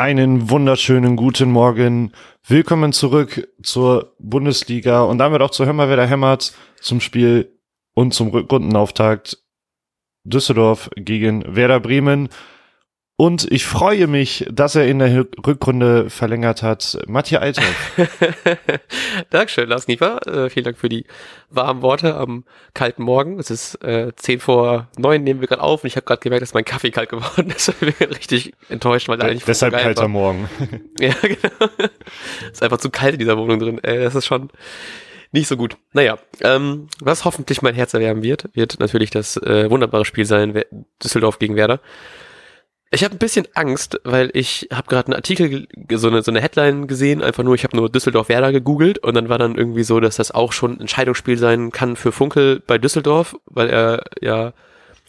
Einen wunderschönen guten Morgen. Willkommen zurück zur Bundesliga und damit auch zu mal, wer da hämmert, zum Spiel und zum Rückrundenauftakt Düsseldorf gegen Werder Bremen. Und ich freue mich, dass er in der Rückrunde verlängert hat. Matthias Althoff. Dankeschön, Lars Niefer. Äh, vielen Dank für die warmen Worte am kalten Morgen. Es ist äh, 10 vor 9, nehmen wir gerade auf und ich habe gerade gemerkt, dass mein Kaffee kalt geworden ist. Ich bin richtig enttäuscht, weil der eigentlich Deshalb so kalter war. Morgen. ja, genau. Es ist einfach zu kalt in dieser Wohnung drin. Ey, das ist schon nicht so gut. Naja, ähm, was hoffentlich mein Herz erwärmen wird, wird natürlich das äh, wunderbare Spiel sein, Düsseldorf gegen Werder. Ich habe ein bisschen Angst, weil ich habe gerade einen Artikel, so eine, so eine Headline gesehen, einfach nur, ich habe nur Düsseldorf-Werder gegoogelt und dann war dann irgendwie so, dass das auch schon ein Entscheidungsspiel sein kann für Funkel bei Düsseldorf, weil er ja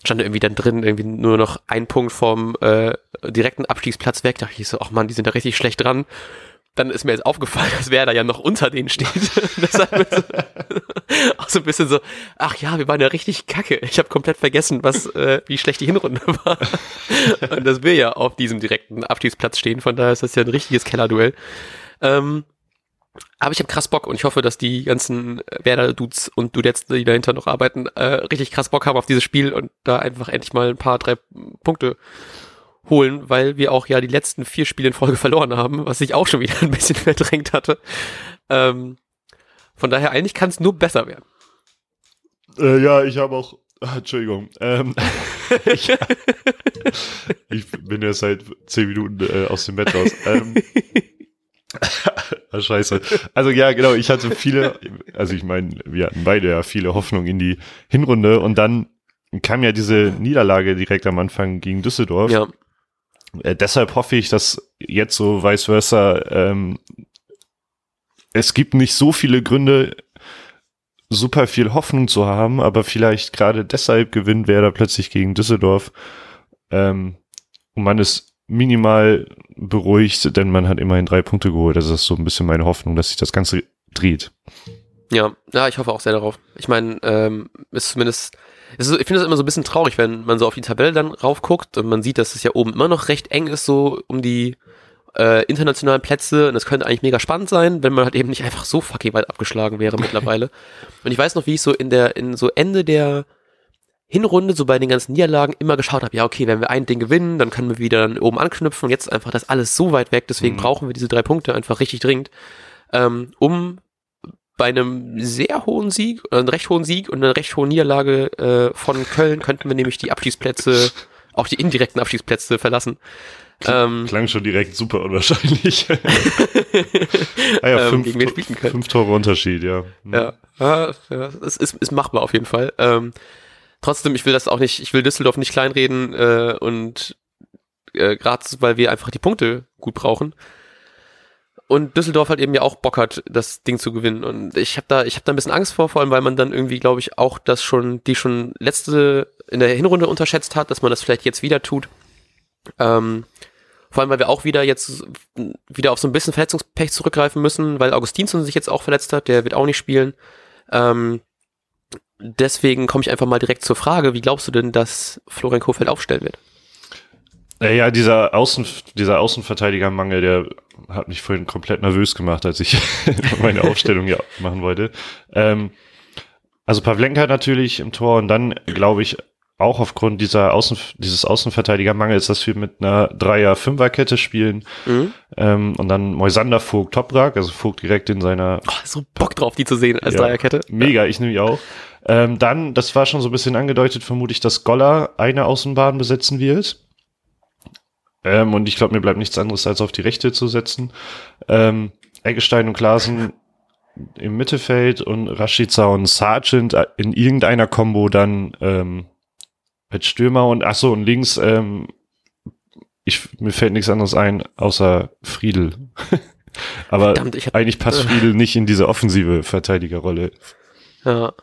stand irgendwie dann drin, irgendwie nur noch ein Punkt vom äh, direkten Abstiegsplatz weg. Da dachte ich so, ach man, die sind da richtig schlecht dran dann ist mir jetzt aufgefallen, dass Werder ja noch unter denen steht. Deshalb so, auch so ein bisschen so, ach ja, wir waren ja richtig kacke. Ich habe komplett vergessen, was äh, wie schlecht die Hinrunde war. Und dass wir ja auf diesem direkten Abstiegsplatz stehen. Von daher ist das ja ein richtiges Kellerduell. Ähm, aber ich habe krass Bock und ich hoffe, dass die ganzen Werder-Dudes und Dudettes, die dahinter noch arbeiten, äh, richtig krass Bock haben auf dieses Spiel und da einfach endlich mal ein paar, drei Punkte holen, weil wir auch ja die letzten vier Spiele in Folge verloren haben, was ich auch schon wieder ein bisschen verdrängt hatte. Ähm, von daher eigentlich kann es nur besser werden. Äh, ja, ich habe auch. Ah, Entschuldigung. Ähm, ich, ich, bin ja seit zehn Minuten äh, aus dem Bett raus. Ähm, Scheiße. Also ja, genau, ich hatte viele, also ich meine, wir hatten beide ja viele Hoffnungen in die Hinrunde und dann kam ja diese Niederlage direkt am Anfang gegen Düsseldorf. Ja. Äh, deshalb hoffe ich, dass jetzt so vice versa, ähm, es gibt nicht so viele Gründe, super viel Hoffnung zu haben, aber vielleicht gerade deshalb gewinnt Werder plötzlich gegen Düsseldorf ähm, und man ist minimal beruhigt, denn man hat immerhin drei Punkte geholt. Das ist so ein bisschen meine Hoffnung, dass sich das Ganze dreht. Ja, ja, ich hoffe auch sehr darauf. Ich meine, ähm, ist zumindest ist, ich finde es immer so ein bisschen traurig, wenn man so auf die Tabelle dann raufguckt und man sieht, dass es ja oben immer noch recht eng ist, so um die äh, internationalen Plätze. Und das könnte eigentlich mega spannend sein, wenn man halt eben nicht einfach so fucking weit abgeschlagen wäre mittlerweile. Und ich weiß noch, wie ich so in der, in so Ende der Hinrunde, so bei den ganzen Niederlagen, immer geschaut habe, ja, okay, wenn wir ein Ding gewinnen, dann können wir wieder dann oben anknüpfen. Und jetzt einfach das alles so weit weg, deswegen mhm. brauchen wir diese drei Punkte einfach richtig dringend, ähm, um bei einem sehr hohen Sieg, äh, einem recht hohen Sieg und einer recht hohen Niederlage äh, von Köln könnten wir nämlich die Abschießplätze, auch die indirekten Abschießplätze verlassen. Ähm, Klang schon direkt super unwahrscheinlich. ah ja, ähm, fünf, fünf Tore Unterschied, ja. Mhm. Ja, ja, ja es ist, ist machbar auf jeden Fall. Ähm, trotzdem, ich will das auch nicht, ich will Düsseldorf nicht kleinreden äh, und äh, gerade weil wir einfach die Punkte gut brauchen und Düsseldorf halt eben ja auch Bock hat, das Ding zu gewinnen. Und ich habe da, ich habe da ein bisschen Angst vor, vor allem weil man dann irgendwie, glaube ich, auch das schon, die schon letzte in der Hinrunde unterschätzt hat, dass man das vielleicht jetzt wieder tut. Ähm, vor allem, weil wir auch wieder jetzt wieder auf so ein bisschen Verletzungspech zurückgreifen müssen, weil Augustinsson sich jetzt auch verletzt hat, der wird auch nicht spielen. Ähm, deswegen komme ich einfach mal direkt zur Frage, wie glaubst du denn, dass Florian Kofeld aufstellen wird? Ja, dieser Außen, dieser Außenverteidigermangel, der hat mich vorhin komplett nervös gemacht, als ich meine Aufstellung ja machen wollte. Ähm, also Pavlenka natürlich im Tor und dann glaube ich auch aufgrund dieser Außen, dieses Außenverteidigermangels, dass wir mit einer Dreier-Fünfer-Kette spielen mhm. ähm, und dann Moisander, Vogt, Toprak, also Vogt direkt in seiner... Oh, so Bock drauf, die zu sehen als ja, Dreierkette. Mega, ich nehme die auch. Ähm, dann, das war schon so ein bisschen angedeutet, vermute ich, dass Goller eine Außenbahn besetzen wird. Ähm, und ich glaube, mir bleibt nichts anderes, als auf die Rechte zu setzen. Ähm, Eggestein und Klaasen im Mittelfeld und Rashica und Sargent in irgendeiner Combo dann ähm, als Stürmer und ach so und links ähm, ich mir fällt nichts anderes ein außer Friedel. Aber Verdammt, eigentlich passt Friedel nicht in diese offensive Verteidigerrolle. Ja.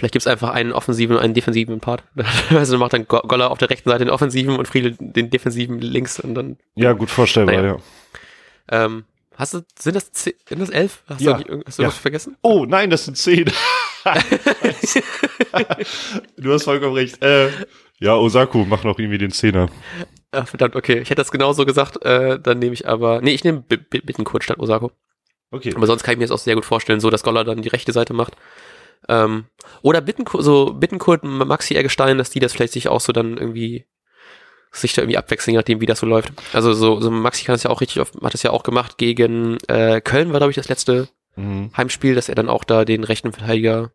Vielleicht gibt es einfach einen offensiven und einen defensiven Part. also macht dann Goller auf der rechten Seite den offensiven und Friedel den defensiven links und dann. Ja, gut vorstellbar, naja. ja. Ähm, hast du, sind das, zehn, sind das elf? Hast ja. du, hast du ja. was vergessen? Oh, nein, das sind zehn. du hast vollkommen recht. Äh, ja, Osaku, mach noch irgendwie den Zehner. Ah, verdammt, okay. Ich hätte das genauso gesagt, äh, dann nehme ich aber. Nee, ich nehme Bittenkurt statt Osako. Okay. Aber sonst kann ich mir das auch sehr gut vorstellen, so dass Goller dann die rechte Seite macht. Ähm, oder Bittenkurt, so Bittenkurt, Maxi Eggestein, dass die das vielleicht sich auch so dann irgendwie sich da irgendwie abwechseln, je nachdem, wie das so läuft. Also so, so Maxi kann es ja auch richtig oft, hat es ja auch gemacht gegen äh, Köln war, glaube ich, das letzte mhm. Heimspiel, dass er dann auch da den rechten Verteidiger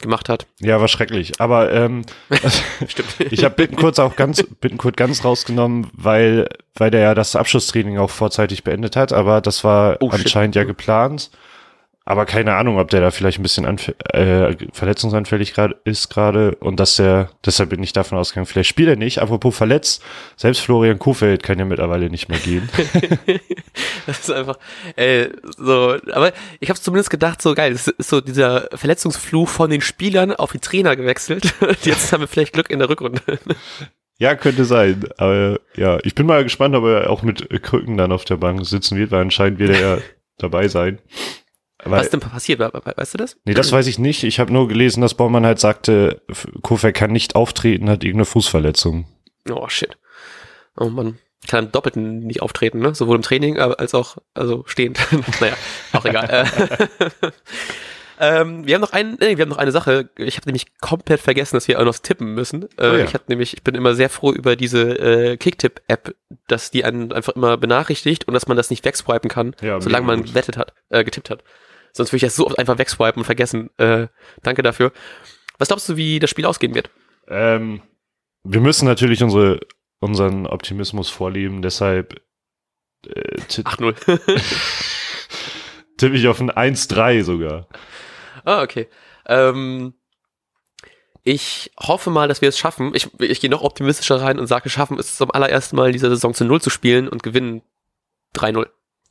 gemacht hat. Ja, war schrecklich. Aber ähm, ich habe Bittenkurt auch ganz Bittenkurt ganz rausgenommen, weil weil der ja das Abschlusstraining auch vorzeitig beendet hat. Aber das war oh, anscheinend shit. ja geplant. Aber keine Ahnung, ob der da vielleicht ein bisschen äh, verletzungsanfällig grad, ist gerade und dass der, deshalb bin ich davon ausgegangen, vielleicht spielt er nicht. Apropos verletzt, selbst Florian Kofeld kann ja mittlerweile nicht mehr gehen. das ist einfach, äh, so, aber ich habe zumindest gedacht, so geil, das ist so dieser Verletzungsfluch von den Spielern auf die Trainer gewechselt. Jetzt haben wir vielleicht Glück in der Rückrunde. Ja, könnte sein. Aber ja, ich bin mal gespannt, ob er auch mit Krücken dann auf der Bank sitzen wird, weil anscheinend wird er ja dabei sein. Weil, Was denn passiert? Weißt du das? Nee, das weiß ich nicht. Ich habe nur gelesen, dass Baumann halt sagte, Kofeld kann nicht auftreten, hat irgendeine Fußverletzung. Oh, shit. Oh man kann doppelt nicht auftreten, ne? Sowohl im Training als auch, also stehend. naja, auch egal. ähm, wir haben noch einen, nee, wir haben noch eine Sache. Ich habe nämlich komplett vergessen, dass wir auch noch tippen müssen. Äh, oh ja. Ich hatte nämlich, ich bin immer sehr froh über diese äh, Kicktip-App, dass die einen einfach immer benachrichtigt und dass man das nicht wegswipen kann, ja, solange man gut. wettet hat, äh, getippt hat. Sonst würde ich das so oft einfach wegswipen und vergessen. Äh, danke dafür. Was glaubst du, wie das Spiel ausgehen wird? Ähm, wir müssen natürlich unsere, unseren Optimismus vorleben, deshalb äh, 8-0. tippe ich auf ein 1-3 sogar. Ah, okay. Ähm, ich hoffe mal, dass wir es schaffen. Ich, ich gehe noch optimistischer rein und sage, schaffen es zum allerersten Mal in dieser Saison zu Null zu spielen und gewinnen 3-0.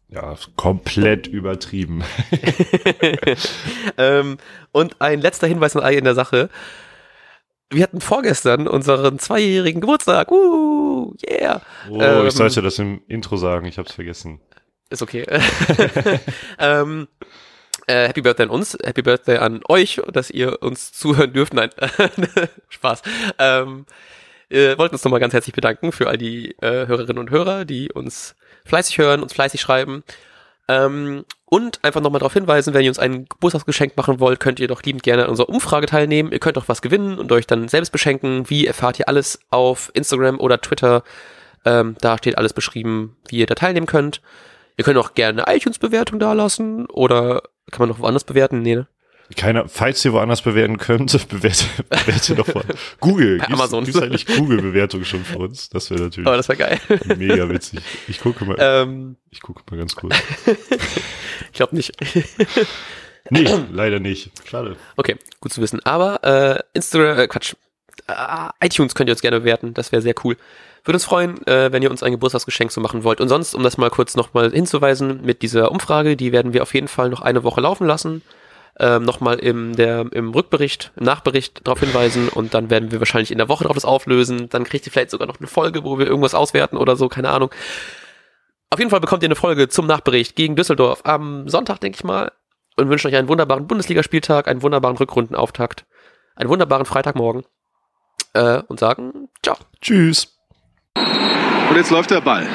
Ja, komplett übertrieben. ähm, und ein letzter Hinweis noch in der Sache. Wir hatten vorgestern unseren zweijährigen Geburtstag. Uh, yeah. Oh, ähm, ich sollte das im Intro sagen, ich hab's vergessen. Ist okay. ähm, äh, Happy Birthday an uns, Happy Birthday an euch, dass ihr uns zuhören dürft. Nein, Spaß. Ähm, wir wollten uns nochmal ganz herzlich bedanken für all die äh, Hörerinnen und Hörer, die uns fleißig hören, uns fleißig schreiben. Ähm, und einfach nochmal darauf hinweisen, wenn ihr uns ein Geburtstagsgeschenk machen wollt, könnt ihr doch liebend gerne an unserer Umfrage teilnehmen. Ihr könnt auch was gewinnen und euch dann selbst beschenken. Wie erfahrt ihr alles auf Instagram oder Twitter? Ähm, da steht alles beschrieben, wie ihr da teilnehmen könnt. Ihr könnt auch gerne eine iTunes-Bewertung dalassen oder kann man noch woanders bewerten? Nee, ne? Keiner, falls ihr woanders bewerten könnt, bewerte, bewerte doch mal. Google. Bei Amazon. Gibt eigentlich Google-Bewertung schon für uns? Das wäre natürlich. Aber das wäre geil. Mega witzig. Ich gucke mal. Ähm, ich gucke mal ganz kurz. ich glaube nicht. nee, leider nicht. Schade. Okay, gut zu wissen. Aber äh, Instagram, äh, Quatsch. Uh, iTunes könnt ihr uns gerne bewerten. Das wäre sehr cool. Würde uns freuen, äh, wenn ihr uns ein Geburtstagsgeschenk so machen wollt. Und sonst, um das mal kurz nochmal hinzuweisen, mit dieser Umfrage, die werden wir auf jeden Fall noch eine Woche laufen lassen ähm, nochmal im, der, im Rückbericht, im Nachbericht darauf hinweisen und dann werden wir wahrscheinlich in der Woche darauf das auflösen. Dann kriegt ihr vielleicht sogar noch eine Folge, wo wir irgendwas auswerten oder so, keine Ahnung. Auf jeden Fall bekommt ihr eine Folge zum Nachbericht gegen Düsseldorf am Sonntag, denke ich mal. Und wünschen euch einen wunderbaren Bundesligaspieltag, einen wunderbaren Rückrundenauftakt, einen wunderbaren Freitagmorgen. Äh, und sagen ciao. Tschüss. Und jetzt läuft der Ball.